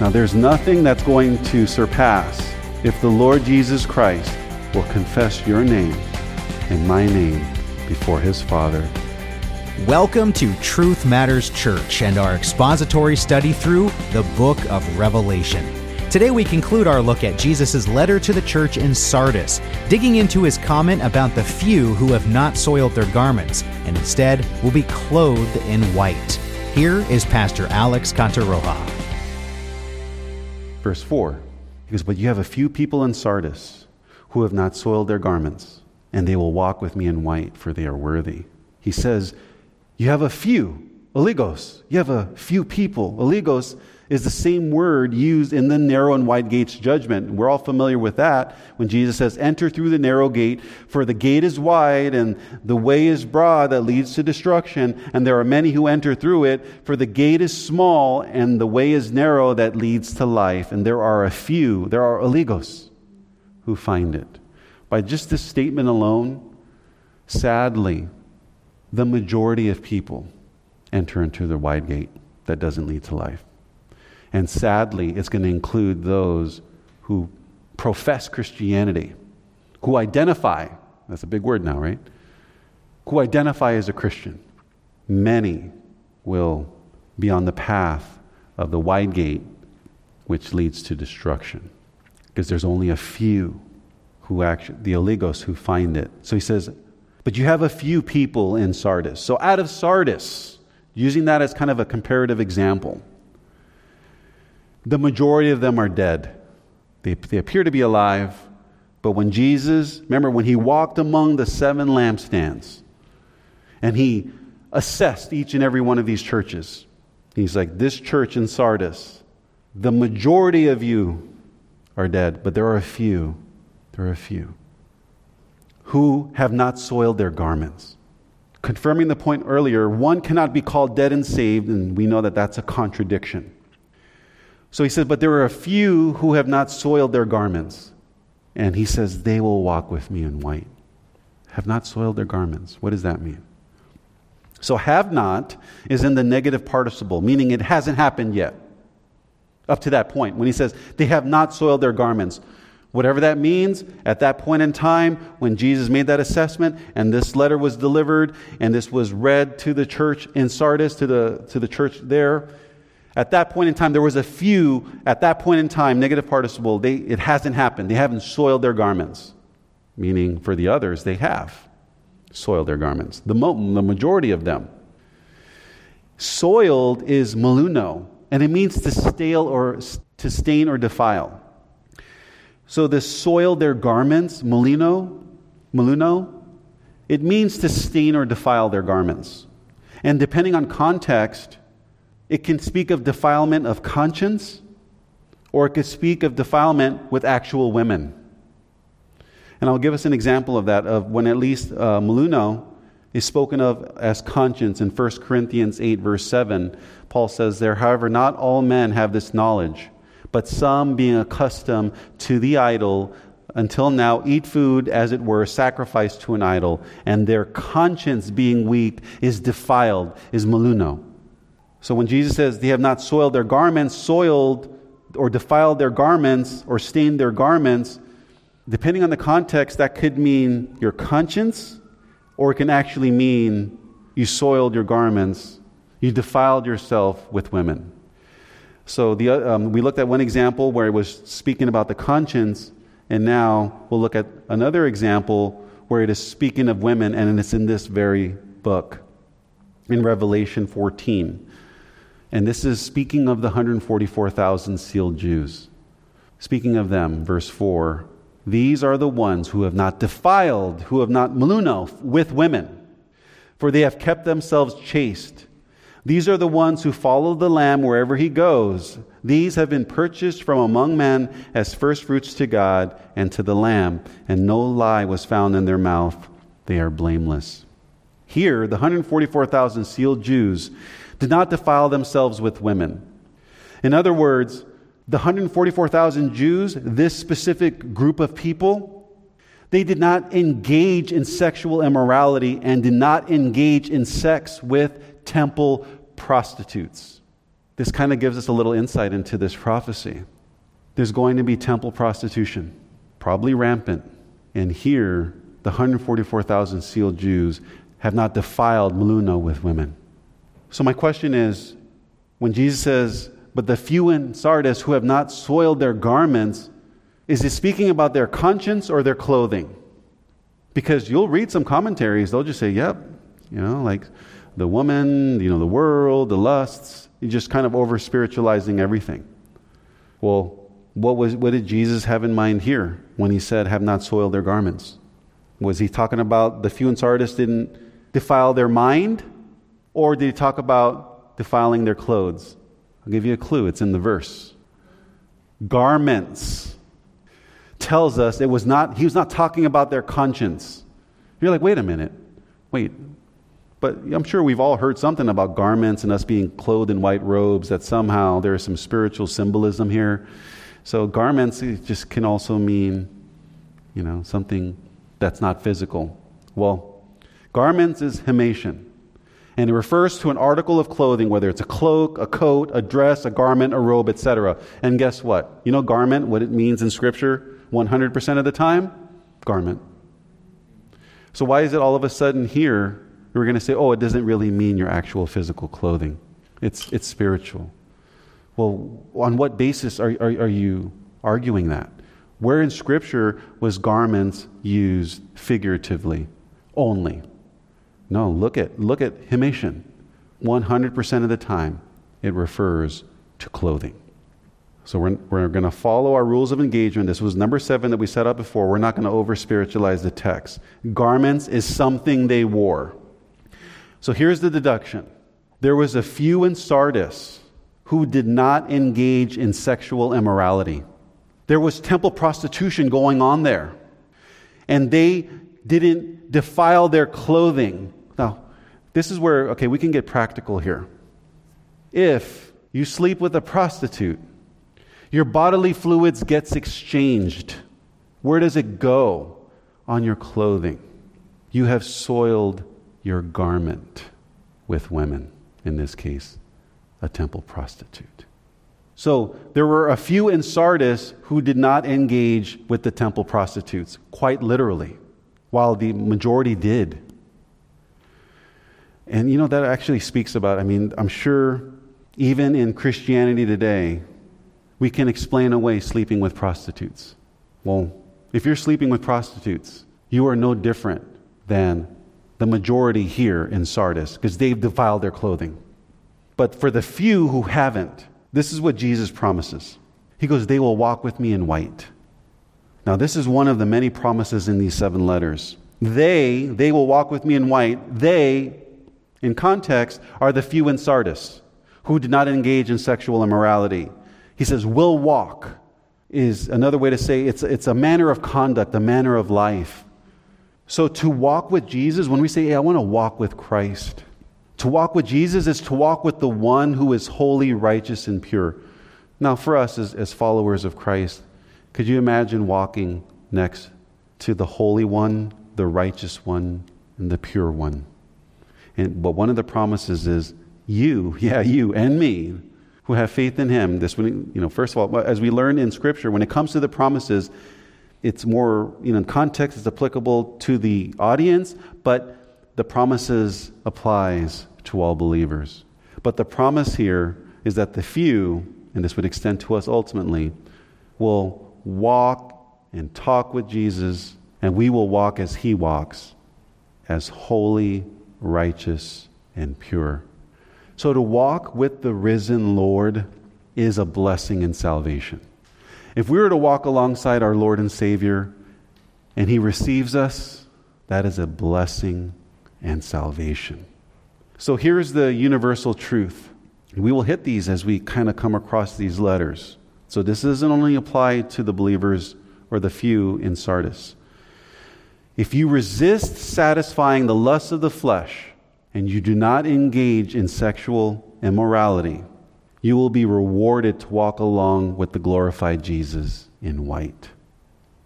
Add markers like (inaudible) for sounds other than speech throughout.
Now, there's nothing that's going to surpass if the Lord Jesus Christ will confess your name and my name before his Father. Welcome to Truth Matters Church and our expository study through the book of Revelation. Today we conclude our look at Jesus' letter to the church in Sardis, digging into his comment about the few who have not soiled their garments and instead will be clothed in white. Here is Pastor Alex Cantaroja. Verse 4 He goes, But you have a few people in Sardis who have not soiled their garments, and they will walk with me in white, for they are worthy. He says, You have a few, oligos. You have a few people. Oligos is the same word used in the narrow and wide gates judgment. We're all familiar with that when Jesus says, Enter through the narrow gate, for the gate is wide and the way is broad that leads to destruction, and there are many who enter through it, for the gate is small and the way is narrow that leads to life, and there are a few, there are oligos, who find it. By just this statement alone, sadly, the majority of people enter into the wide gate that doesn't lead to life. And sadly, it's going to include those who profess Christianity, who identify, that's a big word now, right? Who identify as a Christian. Many will be on the path of the wide gate which leads to destruction. Because there's only a few who actually, the oligos, who find it. So he says, but you have a few people in Sardis. So out of Sardis, using that as kind of a comparative example, the majority of them are dead. They, they appear to be alive, but when Jesus, remember when he walked among the seven lampstands and he assessed each and every one of these churches, he's like, This church in Sardis, the majority of you are dead, but there are a few, there are a few who have not soiled their garments. Confirming the point earlier, one cannot be called dead and saved, and we know that that's a contradiction. So he says, But there are a few who have not soiled their garments. And he says, They will walk with me in white. Have not soiled their garments. What does that mean? So, have not is in the negative participle, meaning it hasn't happened yet. Up to that point, when he says, They have not soiled their garments. Whatever that means, at that point in time, when Jesus made that assessment and this letter was delivered and this was read to the church in Sardis, to the, to the church there, at that point in time, there was a few, at that point in time, negative participle, they, it hasn't happened. They haven't soiled their garments. Meaning, for the others, they have soiled their garments. The, mo- the majority of them. Soiled is meluno, and it means to stale or to stain or defile. So this soiled their garments, melino, meluno, it means to stain or defile their garments. And depending on context, it can speak of defilement of conscience, or it could speak of defilement with actual women. And I'll give us an example of that, of when at least uh, Meluno is spoken of as conscience in 1 Corinthians 8, verse 7. Paul says there, however, not all men have this knowledge, but some, being accustomed to the idol, until now eat food as it were sacrificed to an idol, and their conscience being weak is defiled, is meluno. So when Jesus says they have not soiled their garments, soiled or defiled their garments or stained their garments, depending on the context, that could mean your conscience, or it can actually mean you soiled your garments, you defiled yourself with women. So the, um, we looked at one example where it was speaking about the conscience, and now we'll look at another example where it is speaking of women, and it's in this very book, in Revelation 14. And this is speaking of the 144,000 sealed Jews. Speaking of them, verse 4 These are the ones who have not defiled, who have not meluno with women, for they have kept themselves chaste. These are the ones who follow the Lamb wherever he goes. These have been purchased from among men as firstfruits to God and to the Lamb, and no lie was found in their mouth. They are blameless. Here, the 144,000 sealed Jews did not defile themselves with women. In other words, the 144,000 Jews, this specific group of people, they did not engage in sexual immorality and did not engage in sex with temple prostitutes. this kind of gives us a little insight into this prophecy. There's going to be temple prostitution, probably rampant. And here, the 144,000 sealed Jews have not defiled Meluna with women. So, my question is when Jesus says, But the few in Sardis who have not soiled their garments, is he speaking about their conscience or their clothing? Because you'll read some commentaries, they'll just say, Yep, you know, like the woman, you know, the world, the lusts. You're just kind of over spiritualizing everything. Well, what, was, what did Jesus have in mind here when he said, have not soiled their garments? Was he talking about the few in Sardis didn't defile their mind? Or did he talk about defiling their clothes? I'll give you a clue. It's in the verse. Garments tells us it was not, he was not talking about their conscience. You're like, wait a minute. Wait, but I'm sure we've all heard something about garments and us being clothed in white robes, that somehow there is some spiritual symbolism here. So garments just can also mean, you know, something that's not physical. Well, garments is hemation. And it refers to an article of clothing, whether it's a cloak, a coat, a dress, a garment, a robe, etc. And guess what? You know garment, what it means in Scripture 100% of the time? Garment. So why is it all of a sudden here we're going to say, oh, it doesn't really mean your actual physical clothing. It's, it's spiritual. Well, on what basis are, are, are you arguing that? Where in Scripture was garments used figuratively only? No, look at, look at hemation. 100% of the time, it refers to clothing. So we're, we're going to follow our rules of engagement. This was number seven that we set up before. We're not going to over spiritualize the text. Garments is something they wore. So here's the deduction there was a few in Sardis who did not engage in sexual immorality. There was temple prostitution going on there. And they didn't defile their clothing. Now, this is where, okay, we can get practical here. If you sleep with a prostitute, your bodily fluids gets exchanged. Where does it go? On your clothing. You have soiled your garment with women, in this case, a temple prostitute. So there were a few in Sardis who did not engage with the temple prostitutes, quite literally, while the majority did. And you know, that actually speaks about, I mean, I'm sure even in Christianity today, we can explain away sleeping with prostitutes. Well, if you're sleeping with prostitutes, you are no different than the majority here in Sardis because they've defiled their clothing. But for the few who haven't, this is what Jesus promises. He goes, They will walk with me in white. Now, this is one of the many promises in these seven letters. They, they will walk with me in white. They, in context, are the few in Sardis who did not engage in sexual immorality. He says, will walk is another way to say it's, it's a manner of conduct, a manner of life. So to walk with Jesus, when we say, hey, I want to walk with Christ, to walk with Jesus is to walk with the one who is holy, righteous, and pure. Now, for us as, as followers of Christ, could you imagine walking next to the Holy One, the righteous one, and the pure one? And, but one of the promises is you, (laughs) yeah, you and me, who have faith in Him. This, you know, first of all, as we learn in Scripture, when it comes to the promises, it's more, you know, in context, it's applicable to the audience, but the promises applies to all believers. But the promise here is that the few, and this would extend to us ultimately, will walk and talk with Jesus, and we will walk as he walks, as holy, righteous, and pure. So to walk with the risen Lord is a blessing and salvation. If we were to walk alongside our Lord and Savior and He receives us, that is a blessing and salvation. So here's the universal truth. We will hit these as we kind of come across these letters. So this doesn't only apply to the believers or the few in Sardis. If you resist satisfying the lusts of the flesh and you do not engage in sexual immorality, you will be rewarded to walk along with the glorified Jesus in white.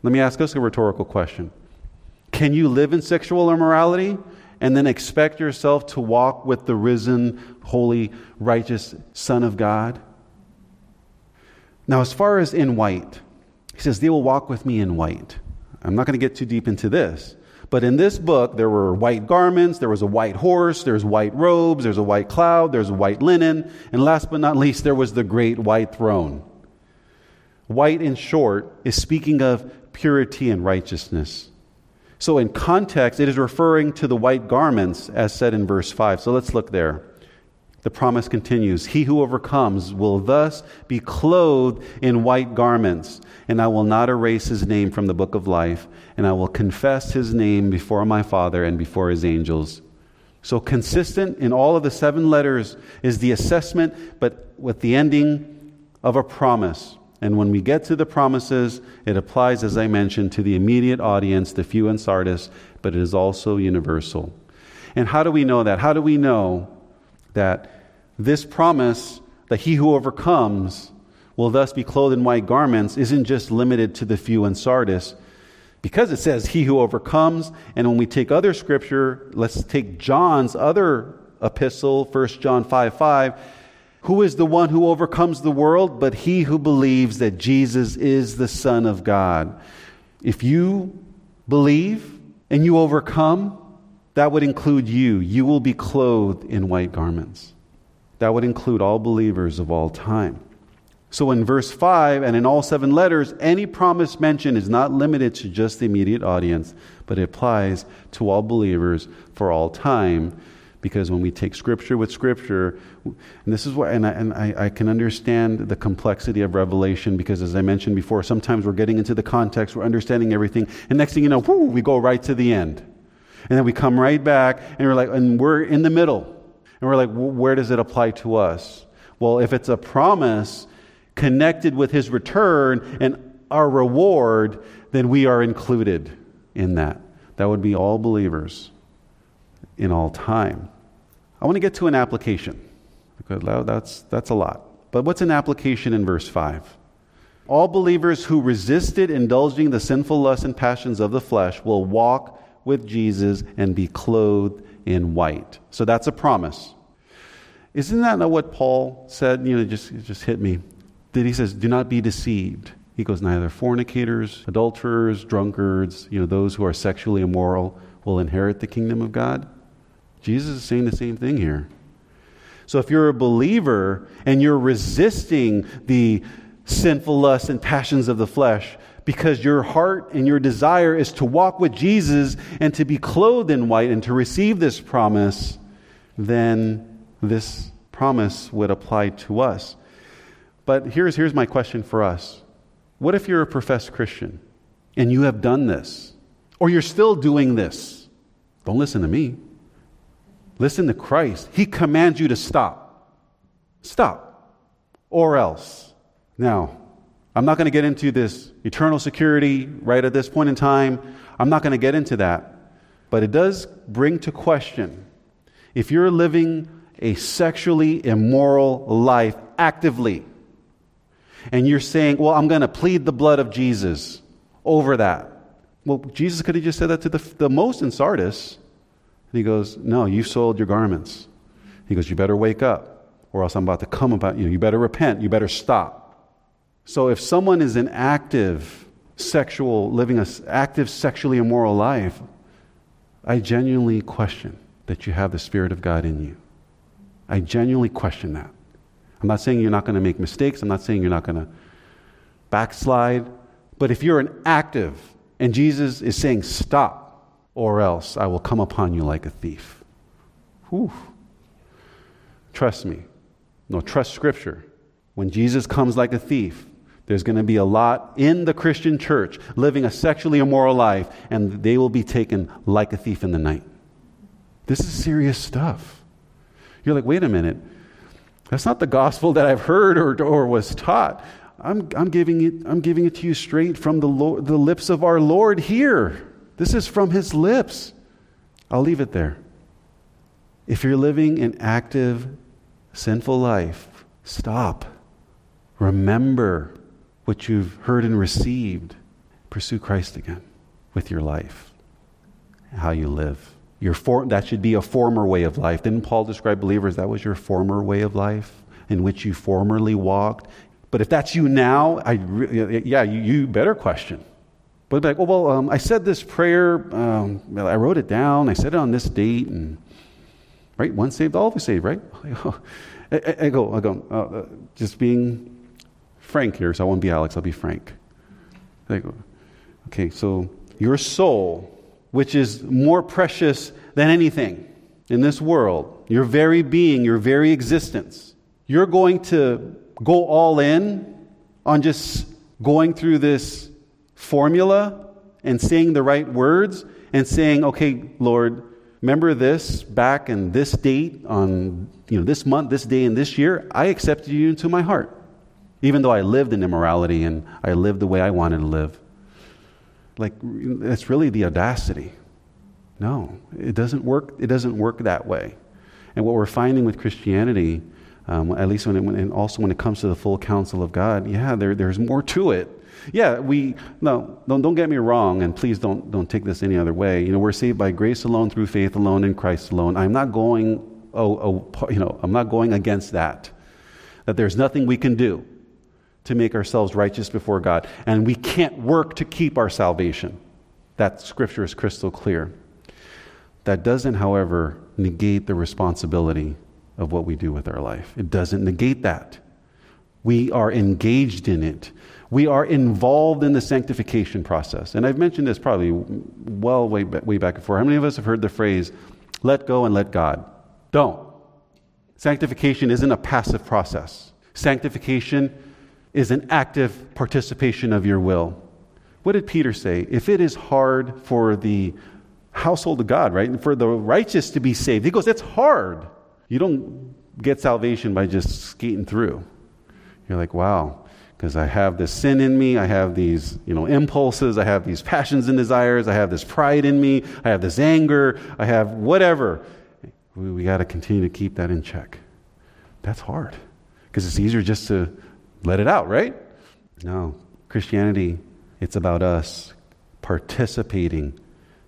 Let me ask us a rhetorical question Can you live in sexual immorality and then expect yourself to walk with the risen, holy, righteous Son of God? Now, as far as in white, he says, They will walk with me in white. I'm not going to get too deep into this. But in this book, there were white garments, there was a white horse, there's white robes, there's a white cloud, there's white linen, and last but not least, there was the great white throne. White, in short, is speaking of purity and righteousness. So, in context, it is referring to the white garments as said in verse 5. So, let's look there. The promise continues He who overcomes will thus be clothed in white garments, and I will not erase his name from the book of life, and I will confess his name before my Father and before his angels. So, consistent in all of the seven letters is the assessment, but with the ending of a promise. And when we get to the promises, it applies, as I mentioned, to the immediate audience, the few in Sardis, but it is also universal. And how do we know that? How do we know that this promise that he who overcomes will thus be clothed in white garments isn't just limited to the few in Sardis, because it says he who overcomes. And when we take other scripture, let's take John's other epistle, 1 John 5 5. Who is the one who overcomes the world but he who believes that Jesus is the Son of God? If you believe and you overcome, that would include you. You will be clothed in white garments. That would include all believers of all time. So in verse 5 and in all seven letters, any promise mentioned is not limited to just the immediate audience, but it applies to all believers for all time. Because when we take scripture with scripture, and this is what, and I, and I, I can understand the complexity of Revelation because, as I mentioned before, sometimes we're getting into the context, we're understanding everything, and next thing you know, whoo, we go right to the end. And then we come right back, and we're like, and we're in the middle. And we're like, well, where does it apply to us? Well, if it's a promise connected with his return and our reward, then we are included in that. That would be all believers in all time. I want to get to an application because that's, that's a lot. But what's an application in verse 5? All believers who resisted indulging the sinful lusts and passions of the flesh will walk with Jesus and be clothed in white. So that's a promise. Isn't that not what Paul said? You know, just, just hit me. That he says, do not be deceived. He goes, neither fornicators, adulterers, drunkards, you know, those who are sexually immoral will inherit the kingdom of God. Jesus is saying the same thing here. So if you're a believer and you're resisting the sinful lusts and passions of the flesh, because your heart and your desire is to walk with Jesus and to be clothed in white and to receive this promise, then this promise would apply to us. But here's, here's my question for us What if you're a professed Christian and you have done this, or you're still doing this? Don't listen to me. Listen to Christ. He commands you to stop. Stop. Or else. Now, I'm not going to get into this eternal security right at this point in time. I'm not going to get into that. But it does bring to question if you're living a sexually immoral life actively, and you're saying, Well, I'm going to plead the blood of Jesus over that. Well, Jesus could have just said that to the, the most in Sardis. And he goes, No, you sold your garments. He goes, You better wake up, or else I'm about to come about you. You better repent. You better stop. So if someone is an active sexual, living an active sexually immoral life, I genuinely question that you have the Spirit of God in you. I genuinely question that. I'm not saying you're not going to make mistakes. I'm not saying you're not going to backslide. But if you're an active, and Jesus is saying, stop, or else I will come upon you like a thief. Whew. Trust me. No, trust Scripture. When Jesus comes like a thief, there's going to be a lot in the Christian church living a sexually immoral life, and they will be taken like a thief in the night. This is serious stuff. You're like, wait a minute. That's not the gospel that I've heard or, or was taught. I'm, I'm, giving it, I'm giving it to you straight from the, Lord, the lips of our Lord here. This is from his lips. I'll leave it there. If you're living an active, sinful life, stop. Remember what you've heard and received, pursue Christ again with your life, how you live. Your for, that should be a former way of life. Didn't Paul describe believers? That was your former way of life in which you formerly walked. But if that's you now, I, yeah, you, you better question. But like, oh, well, um, I said this prayer, um, I wrote it down, I said it on this date, and right, once saved, always saved, right? (laughs) I, I go, I go, uh, uh, just being frank here, so I won't be Alex, I'll be Frank. Okay, so your soul, which is more precious than anything in this world, your very being, your very existence, you're going to go all in on just going through this formula and saying the right words and saying, okay, Lord, remember this back in this date on you know this month, this day, and this year, I accepted you into my heart. Even though I lived in immorality and I lived the way I wanted to live. Like it's really the audacity. No, it doesn't work. It doesn't work that way. And what we're finding with Christianity, um, at least when it, when, and also when it comes to the full counsel of God, yeah, there, there's more to it yeah, we, no, don't, don't get me wrong, and please don't, don't take this any other way. You know, we're saved by grace alone, through faith alone, in Christ alone. I'm not going, oh, oh, you know, I'm not going against that. That there's nothing we can do to make ourselves righteous before God, and we can't work to keep our salvation. That scripture is crystal clear. That doesn't, however, negate the responsibility of what we do with our life. It doesn't negate that. We are engaged in it. We are involved in the sanctification process. And I've mentioned this probably well way, way back before. How many of us have heard the phrase, let go and let God? Don't. Sanctification isn't a passive process, sanctification is an active participation of your will. What did Peter say? If it is hard for the household of God, right, and for the righteous to be saved, he goes, it's hard. You don't get salvation by just skating through. You're like, wow, because I have this sin in me, I have these, you know, impulses, I have these passions and desires, I have this pride in me, I have this anger, I have whatever. We, we got to continue to keep that in check. That's hard because it's easier just to let it out, right? No, Christianity, it's about us participating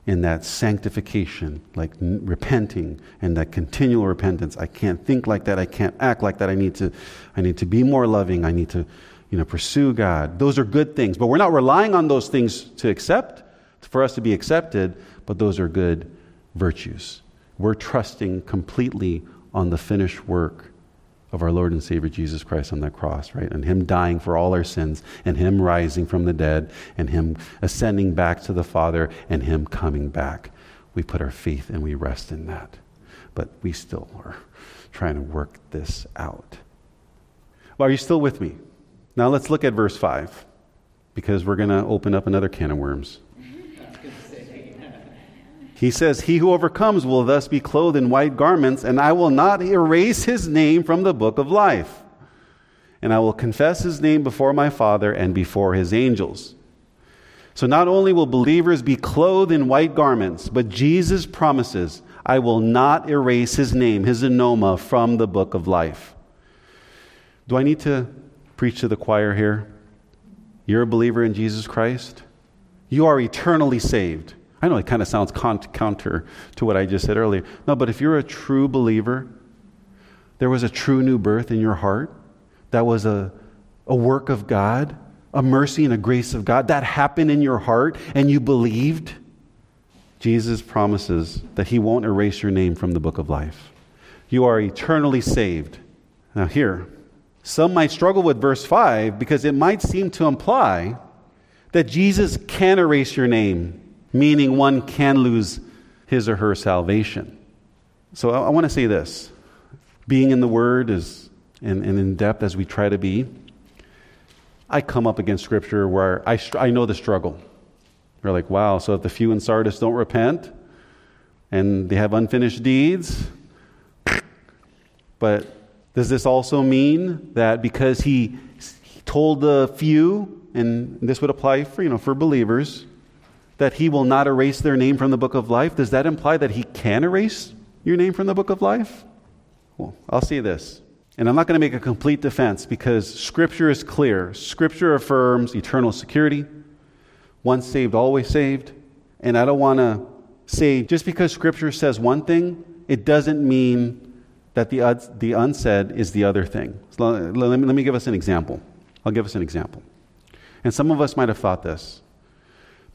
in that sanctification, like n- repenting and that continual repentance. I can't think like that. I can't act like that. I need to, I need to be more loving. I need to, you know, pursue God. Those are good things, but we're not relying on those things to accept, for us to be accepted, but those are good virtues. We're trusting completely on the finished work of our Lord and Savior Jesus Christ on that cross, right? And Him dying for all our sins, and Him rising from the dead, and Him ascending back to the Father, and Him coming back. We put our faith and we rest in that. But we still are trying to work this out. Well, are you still with me? Now let's look at verse 5 because we're going to open up another can of worms. He says, He who overcomes will thus be clothed in white garments, and I will not erase his name from the book of life. And I will confess his name before my Father and before his angels. So not only will believers be clothed in white garments, but Jesus promises, I will not erase his name, his onoma, from the book of life. Do I need to preach to the choir here? You're a believer in Jesus Christ? You are eternally saved. I know it kind of sounds counter to what I just said earlier. No, but if you're a true believer, there was a true new birth in your heart. That was a, a work of God, a mercy and a grace of God. That happened in your heart, and you believed. Jesus promises that He won't erase your name from the book of life. You are eternally saved. Now, here, some might struggle with verse 5 because it might seem to imply that Jesus can erase your name, meaning one can lose his or her salvation. So I, I want to say this being in the Word is, and, and in depth as we try to be, I come up against Scripture where I, I know the struggle. They're like, wow, so if the few in Sardis don't repent and they have unfinished deeds, (clears throat) but does this also mean that because he, he told the few, and this would apply for, you know, for believers, that he will not erase their name from the book of life? Does that imply that he can erase your name from the book of life? Well, I'll say this. And I'm not going to make a complete defense because Scripture is clear. Scripture affirms eternal security, once saved, always saved. And I don't want to say just because Scripture says one thing, it doesn't mean that the, the unsaid is the other thing. So let, me, let me give us an example. I'll give us an example. And some of us might have thought this.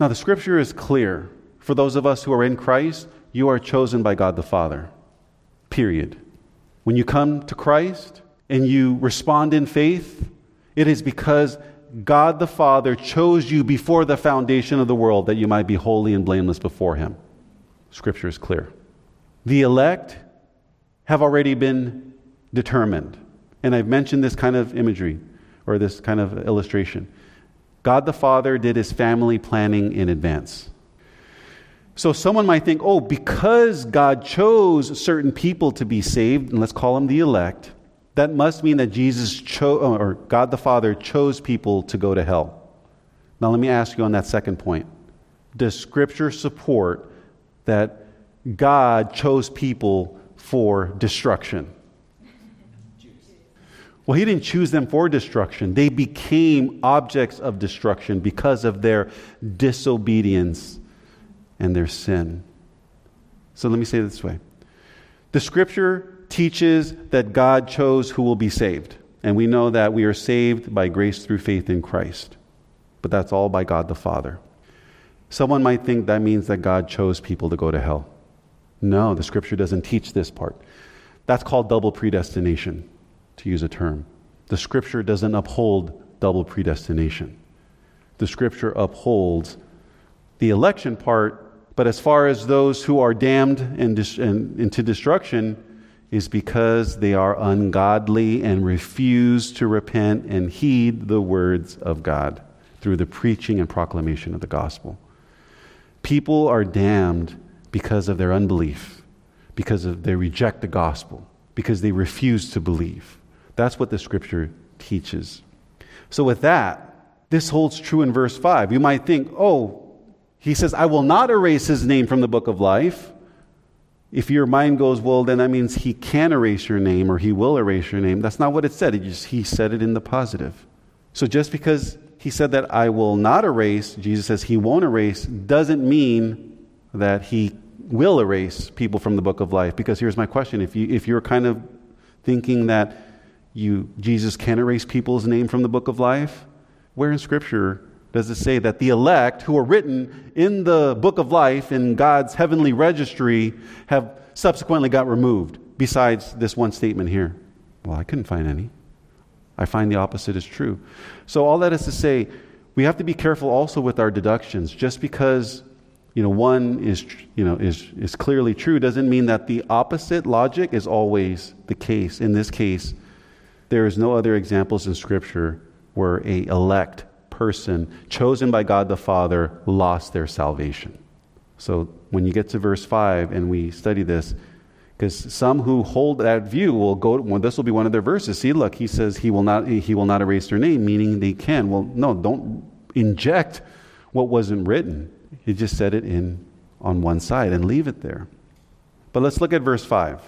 Now, the Scripture is clear. For those of us who are in Christ, you are chosen by God the Father. Period. When you come to Christ and you respond in faith, it is because God the Father chose you before the foundation of the world that you might be holy and blameless before Him. Scripture is clear. The elect have already been determined. And I've mentioned this kind of imagery or this kind of illustration. God the Father did his family planning in advance. So someone might think, oh, because God chose certain people to be saved, and let's call them the elect, that must mean that Jesus chose, uh, or God the Father chose people to go to hell. Now, let me ask you on that second point. Does Scripture support that God chose people for destruction? Well, he didn't choose them for destruction. They became objects of destruction because of their disobedience and their sin. So let me say it this way The scripture teaches that God chose who will be saved. And we know that we are saved by grace through faith in Christ. But that's all by God the Father. Someone might think that means that God chose people to go to hell. No, the scripture doesn't teach this part. That's called double predestination, to use a term. The scripture doesn't uphold double predestination. The scripture upholds the election part but as far as those who are damned and, and, into destruction, is because they are ungodly and refuse to repent and heed the words of God through the preaching and proclamation of the gospel. People are damned because of their unbelief, because of, they reject the gospel, because they refuse to believe. That's what the scripture teaches. So, with that, this holds true in verse 5. You might think, oh, he says, I will not erase his name from the book of life. If your mind goes, well, then that means he can erase your name or he will erase your name. That's not what it said. It just, he said it in the positive. So just because he said that I will not erase, Jesus says he won't erase, doesn't mean that he will erase people from the book of life. Because here's my question if, you, if you're kind of thinking that you, Jesus can erase people's name from the book of life, where in Scripture does it say that the elect who are written in the book of life in God's heavenly registry have subsequently got removed, besides this one statement here? Well, I couldn't find any. I find the opposite is true. So, all that is to say, we have to be careful also with our deductions. Just because you know, one is, you know, is, is clearly true doesn't mean that the opposite logic is always the case. In this case, there is no other examples in Scripture where a elect person chosen by God the Father lost their salvation. So when you get to verse 5 and we study this, because some who hold that view will go, well, this will be one of their verses. See, look, he says he will not, he will not erase their name, meaning they can. Well, no, don't inject what wasn't written. He just said it in on one side and leave it there. But let's look at verse 5.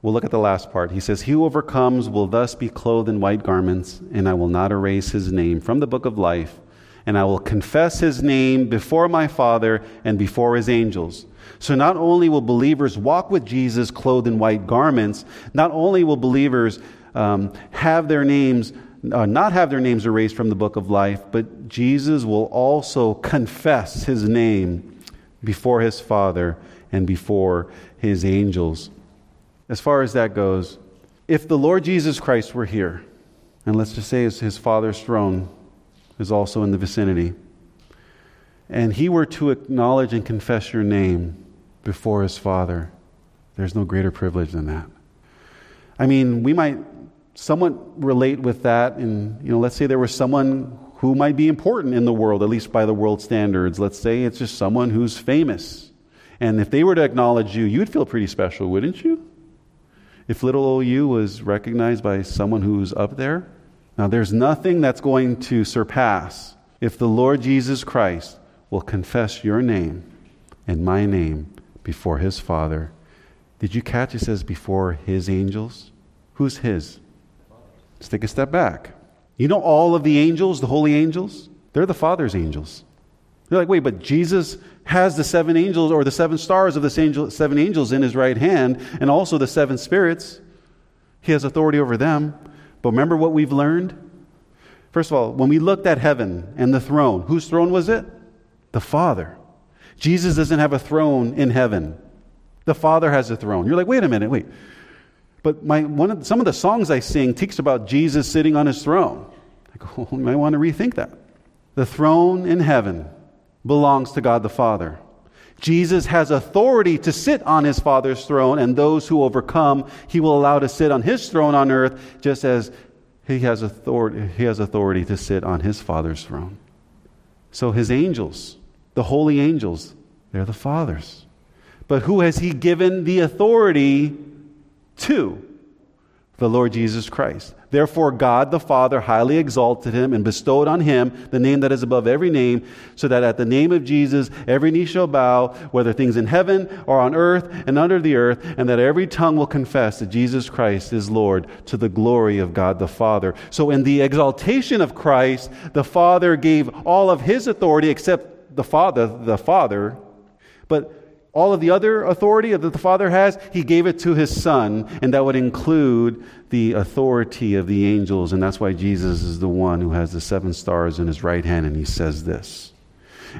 We'll look at the last part. He says, He who overcomes will thus be clothed in white garments, and I will not erase his name from the book of life, and I will confess his name before my Father and before his angels. So not only will believers walk with Jesus clothed in white garments, not only will believers um, have their names, uh, not have their names erased from the book of life, but Jesus will also confess his name before his Father and before his angels as far as that goes, if the Lord Jesus Christ were here, and let's just say his, his Father's throne is also in the vicinity, and he were to acknowledge and confess your name before his Father, there's no greater privilege than that. I mean, we might somewhat relate with that, and you know, let's say there was someone who might be important in the world, at least by the world standards. Let's say it's just someone who's famous. And if they were to acknowledge you, you'd feel pretty special, wouldn't you? If little old you was recognized by someone who's up there, now there's nothing that's going to surpass if the Lord Jesus Christ will confess your name and my name before his Father. Did you catch it says before his angels? Who's his? Let's take a step back. You know all of the angels, the holy angels? They're the Father's angels. They're like, wait, but Jesus has the seven angels or the seven stars of the angel, seven angels in his right hand and also the seven spirits. He has authority over them. But remember what we've learned? First of all, when we looked at heaven and the throne, whose throne was it? The Father. Jesus doesn't have a throne in heaven. The Father has a throne. You're like, wait a minute, wait. But my, one of, some of the songs I sing teach about Jesus sitting on his throne. I go, well, (laughs) you might want to rethink that. The throne in heaven belongs to God the Father. Jesus has authority to sit on his Father's throne, and those who overcome, he will allow to sit on his throne on earth, just as he has authority, he has authority to sit on his Father's throne. So his angels, the holy angels, they're the Father's. But who has he given the authority to? The Lord Jesus Christ. Therefore, God the Father highly exalted him and bestowed on him the name that is above every name, so that at the name of Jesus every knee shall bow, whether things in heaven or on earth and under the earth, and that every tongue will confess that Jesus Christ is Lord to the glory of God the Father. So, in the exaltation of Christ, the Father gave all of his authority except the Father, the Father, but all of the other authority that the Father has, He gave it to His Son, and that would include the authority of the angels. And that's why Jesus is the one who has the seven stars in His right hand, and He says this.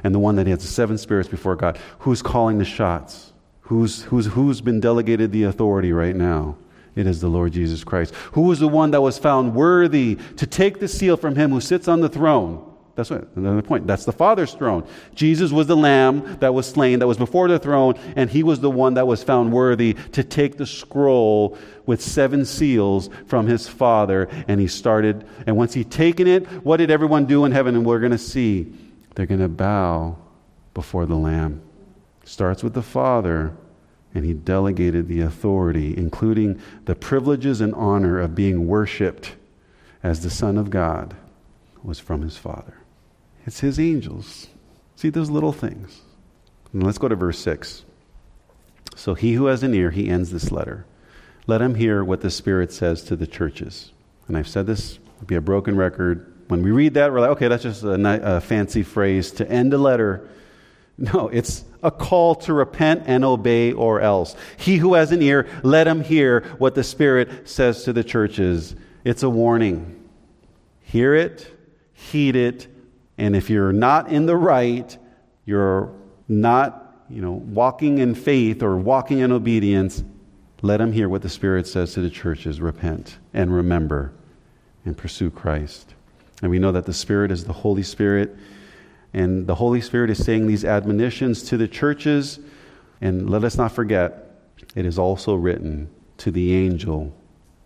And the one that has the seven spirits before God. Who's calling the shots? Who's, who's, who's been delegated the authority right now? It is the Lord Jesus Christ. Who is the one that was found worthy to take the seal from Him who sits on the throne? That's what, another point. That's the Father's throne. Jesus was the lamb that was slain, that was before the throne, and he was the one that was found worthy to take the scroll with seven seals from his Father. And he started, and once he'd taken it, what did everyone do in heaven? And we're going to see. They're going to bow before the Lamb. Starts with the Father, and he delegated the authority, including the privileges and honor of being worshiped as the Son of God, was from his Father. It's his angels. See those little things. And let's go to verse 6. So he who has an ear, he ends this letter. Let him hear what the Spirit says to the churches. And I've said this, will be a broken record. When we read that, we're like, okay, that's just a, a fancy phrase to end a letter. No, it's a call to repent and obey or else. He who has an ear, let him hear what the Spirit says to the churches. It's a warning. Hear it, heed it, and if you're not in the right, you're not, you know, walking in faith or walking in obedience, let them hear what the Spirit says to the churches repent and remember and pursue Christ. And we know that the Spirit is the Holy Spirit, and the Holy Spirit is saying these admonitions to the churches. And let us not forget, it is also written to the angel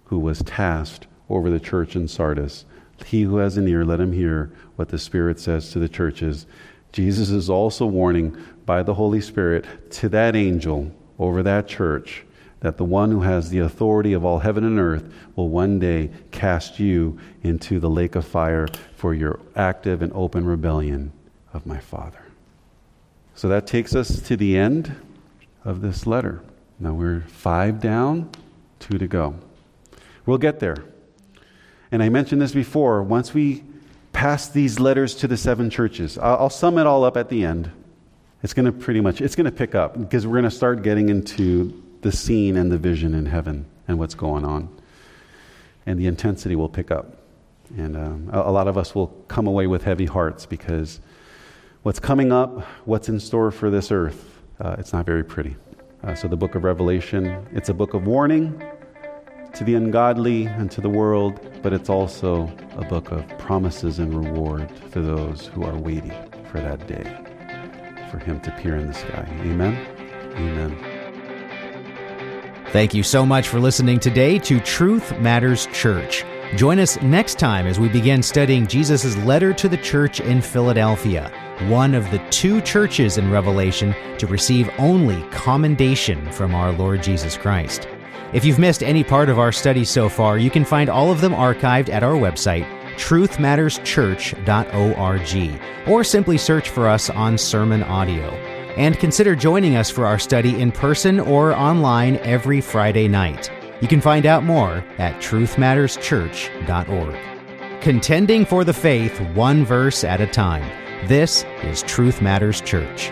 who was tasked over the church in Sardis. He who has an ear, let him hear what the Spirit says to the churches. Jesus is also warning by the Holy Spirit to that angel over that church that the one who has the authority of all heaven and earth will one day cast you into the lake of fire for your active and open rebellion of my Father. So that takes us to the end of this letter. Now we're five down, two to go. We'll get there. And I mentioned this before. Once we pass these letters to the seven churches, I'll, I'll sum it all up at the end. It's going to pretty much, it's going to pick up because we're going to start getting into the scene and the vision in heaven and what's going on. And the intensity will pick up. And um, a, a lot of us will come away with heavy hearts because what's coming up, what's in store for this earth, uh, it's not very pretty. Uh, so, the book of Revelation, it's a book of warning, to the ungodly and to the world, but it's also a book of promises and reward to those who are waiting for that day for him to appear in the sky. Amen. Amen. Thank you so much for listening today to Truth Matters Church. Join us next time as we begin studying Jesus' letter to the church in Philadelphia, one of the two churches in Revelation to receive only commendation from our Lord Jesus Christ. If you've missed any part of our study so far, you can find all of them archived at our website, truthmatterschurch.org, or simply search for us on Sermon Audio. And consider joining us for our study in person or online every Friday night. You can find out more at truthmatterschurch.org. Contending for the faith, one verse at a time. This is Truth Matters Church.